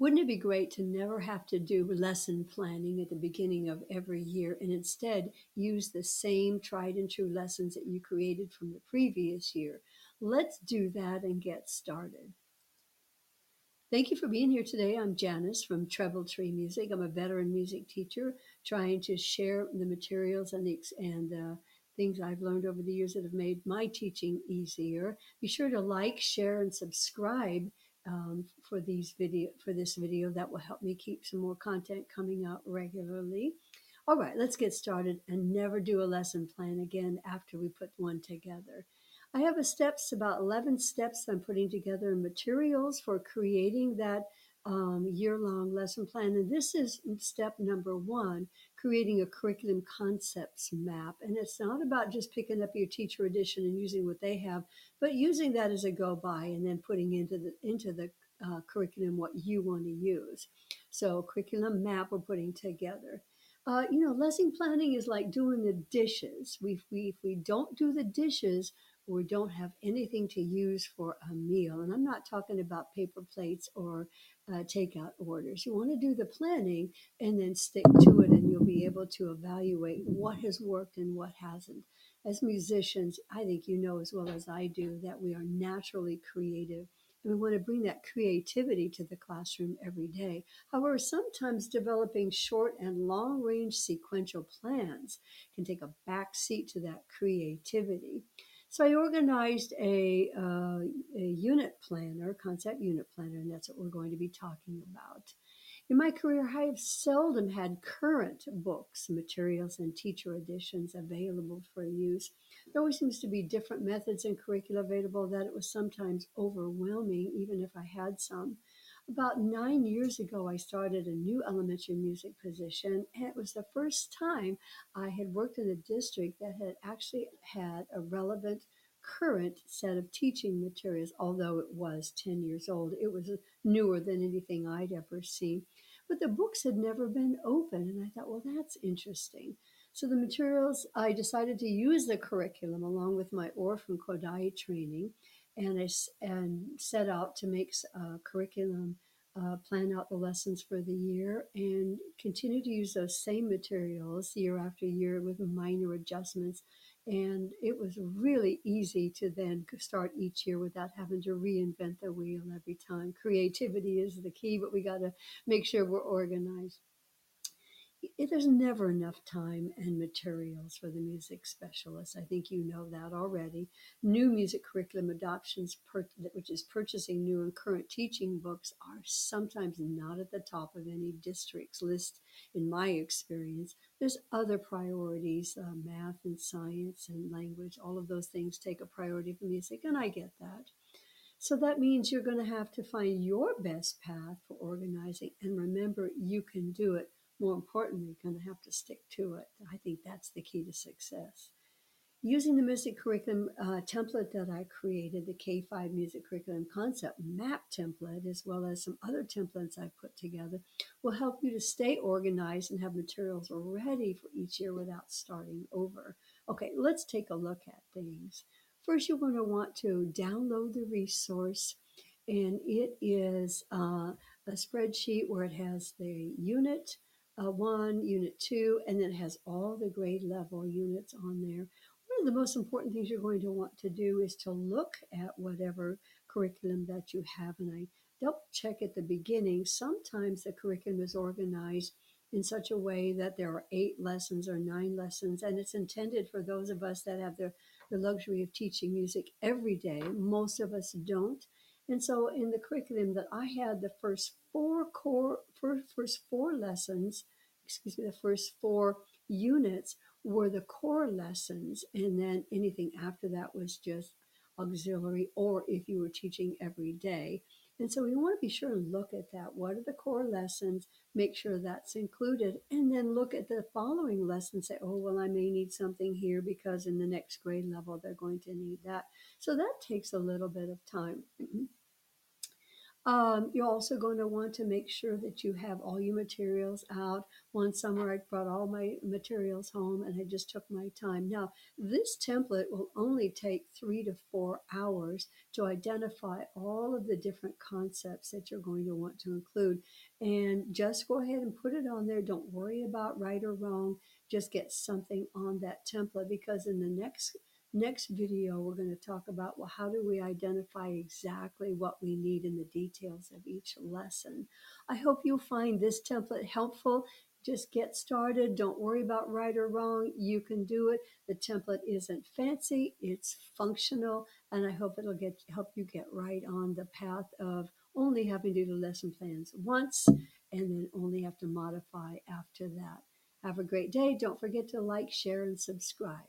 Wouldn't it be great to never have to do lesson planning at the beginning of every year and instead use the same tried and true lessons that you created from the previous year? Let's do that and get started. Thank you for being here today. I'm Janice from Treble Tree Music. I'm a veteran music teacher trying to share the materials and the and things I've learned over the years that have made my teaching easier. Be sure to like, share, and subscribe um, for these video for this video. That will help me keep some more content coming out regularly. All right, let's get started and never do a lesson plan again after we put one together. I have a steps about 11 steps I'm putting together and materials for creating that um, year-long lesson plan. And this is step number one, creating a curriculum concepts map. And it's not about just picking up your teacher edition and using what they have, but using that as a go by and then putting into the into the uh, curriculum what you want to use. So curriculum map we're putting together. Uh, you know, lesson planning is like doing the dishes. We, we, if we don't do the dishes, we don't have anything to use for a meal. And I'm not talking about paper plates or uh, takeout orders. You want to do the planning and then stick to it, and you'll be able to evaluate what has worked and what hasn't. As musicians, I think you know as well as I do that we are naturally creative. And we want to bring that creativity to the classroom every day. However, sometimes developing short and long range sequential plans can take a back seat to that creativity. So I organized a, uh, a unit planner, concept unit planner, and that's what we're going to be talking about. In my career, I have seldom had current books, materials, and teacher editions available for use. There always seems to be different methods and curricula available that it was sometimes overwhelming, even if I had some. About nine years ago, I started a new elementary music position, and it was the first time I had worked in a district that had actually had a relevant current set of teaching materials, although it was 10 years old. It was newer than anything I'd ever seen. But the books had never been open, and I thought, well, that's interesting. So the materials, I decided to use the curriculum along with my and Kodály training and I and set out to make a curriculum, uh, plan out the lessons for the year, and continue to use those same materials year after year with minor adjustments. And it was really easy to then start each year without having to reinvent the wheel every time. Creativity is the key, but we got to make sure we're organized there's never enough time and materials for the music specialist. I think you know that already. New music curriculum adoptions, per, which is purchasing new and current teaching books, are sometimes not at the top of any district's list, in my experience. There's other priorities, uh, math and science and language, all of those things take a priority for music, and I get that. So that means you're going to have to find your best path for organizing. And remember, you can do it more importantly, going to have to stick to it. I think that's the key to success. Using the music curriculum uh, template that I created, the K5 music curriculum concept map template, as well as some other templates I put together, will help you to stay organized and have materials ready for each year without starting over. Okay, let's take a look at things. First, you're going to want to download the resource, and it is uh, a spreadsheet where it has the unit, uh, one, unit two, and then it has all the grade level units on there. One of the most important things you're going to want to do is to look at whatever curriculum that you have. And I double check at the beginning. Sometimes the curriculum is organized in such a way that there are eight lessons or nine lessons, and it's intended for those of us that have the, the luxury of teaching music every day. Most of us don't. And so in the curriculum that I had, the first four core, first, first four lessons, excuse me, the first four units were the core lessons. And then anything after that was just auxiliary or if you were teaching every day. And so we want to be sure and look at that. What are the core lessons? Make sure that's included. And then look at the following lessons. Say, oh, well, I may need something here because in the next grade level, they're going to need that. So that takes a little bit of time. Mm-hmm. Um, you're also going to want to make sure that you have all your materials out. One summer I brought all my materials home and I just took my time. Now, this template will only take three to four hours to identify all of the different concepts that you're going to want to include. And just go ahead and put it on there. Don't worry about right or wrong. Just get something on that template because in the next Next video, we're going to talk about, well, how do we identify exactly what we need in the details of each lesson. I hope you'll find this template helpful. Just get started. Don't worry about right or wrong. You can do it. The template isn't fancy. It's functional. And I hope it'll get help you get right on the path of only having to do the lesson plans once and then only have to modify after that. Have a great day. Don't forget to like, share, and subscribe.